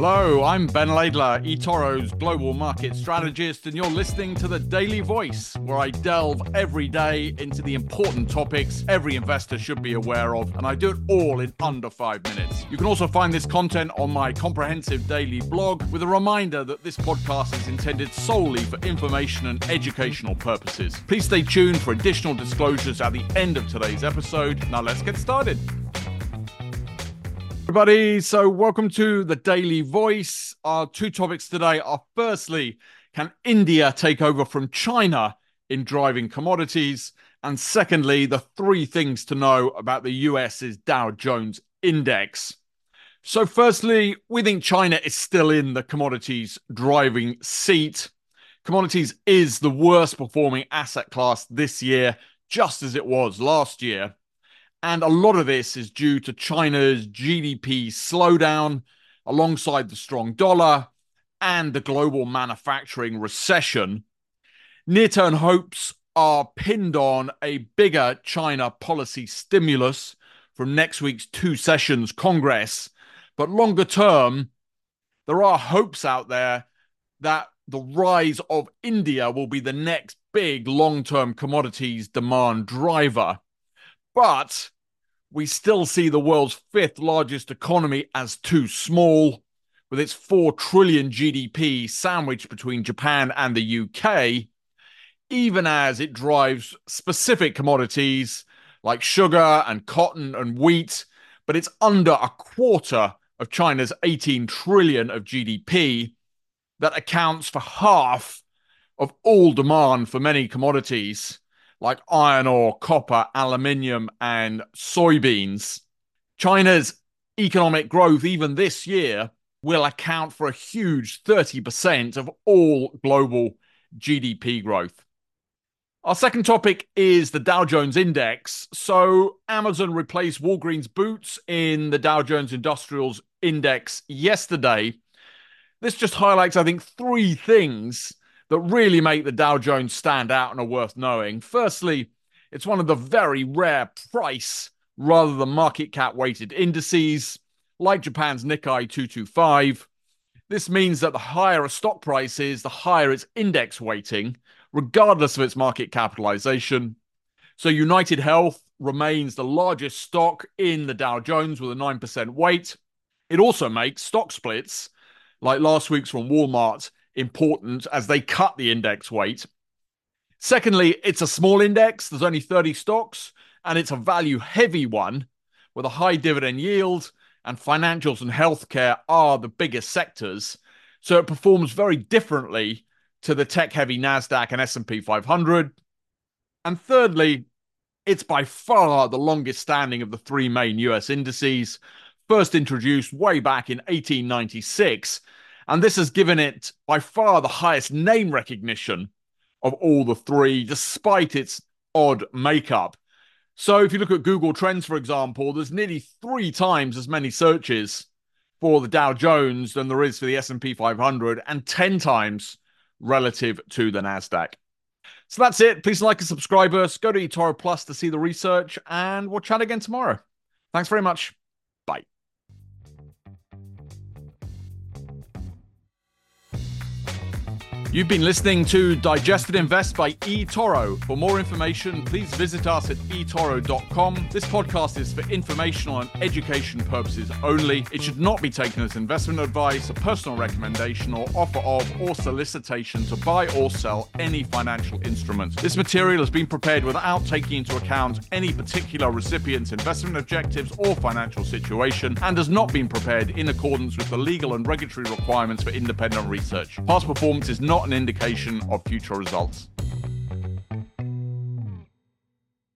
Hello, I'm Ben Laidler, eToro's global market strategist, and you're listening to the Daily Voice, where I delve every day into the important topics every investor should be aware of, and I do it all in under five minutes. You can also find this content on my comprehensive daily blog, with a reminder that this podcast is intended solely for information and educational purposes. Please stay tuned for additional disclosures at the end of today's episode. Now, let's get started everybody. So, welcome to the Daily Voice. Our two topics today are firstly, can India take over from China in driving commodities? And secondly, the three things to know about the US's Dow Jones Index. So, firstly, we think China is still in the commodities driving seat. Commodities is the worst performing asset class this year, just as it was last year. And a lot of this is due to China's GDP slowdown alongside the strong dollar and the global manufacturing recession. Near term hopes are pinned on a bigger China policy stimulus from next week's two sessions Congress. But longer term, there are hopes out there that the rise of India will be the next big long term commodities demand driver. But we still see the world's fifth largest economy as too small, with its 4 trillion GDP sandwiched between Japan and the UK, even as it drives specific commodities like sugar and cotton and wheat, but it's under a quarter of China's 18 trillion of GDP that accounts for half of all demand for many commodities like iron ore, copper, aluminium, and soybeans. China's economic growth, even this year, will account for a huge 30% of all global GDP growth. Our second topic is the Dow Jones Index. So, Amazon replaced Walgreens Boots in the Dow Jones Industrials Index yesterday. This just highlights, I think, three things that really make the Dow Jones stand out and are worth knowing. Firstly, it's one of the very rare price rather than market cap weighted indices, like Japan's Nikkei 225. This means that the higher a stock price is, the higher its index weighting, regardless of its market capitalization. So, United Health remains the largest stock in the Dow Jones with a 9% weight. It also makes stock splits, like last week's from Walmart, important as they cut the index weight. Secondly, it's a small index, there's only 30 stocks, and it's a value heavy one with a high dividend yield, and financials and healthcare are the biggest sectors. So it performs very differently to the tech heavy Nasdaq and S&P 500. And thirdly, it's by far the longest standing of the three main US indices, first introduced way back in 1896 and this has given it by far the highest name recognition of all the three, despite its odd makeup. So if you look at Google Trends, for example, there's nearly three times as many searches for the Dow Jones than there is for the S&P 500 and 10 times relative to the Nasdaq. So that's it. Please like and subscribe us. Go to eToro Plus to see the research and we'll chat again tomorrow. Thanks very much. You've been listening to Digest & Invest by eToro. For more information, please visit us at eToro.com. This podcast is for informational and education purposes only. It should not be taken as investment advice, a personal recommendation, or offer of or solicitation to buy or sell any financial instruments. This material has been prepared without taking into account any particular recipient's investment objectives or financial situation and has not been prepared in accordance with the legal and regulatory requirements for independent research. Past performance is not an indication of future results.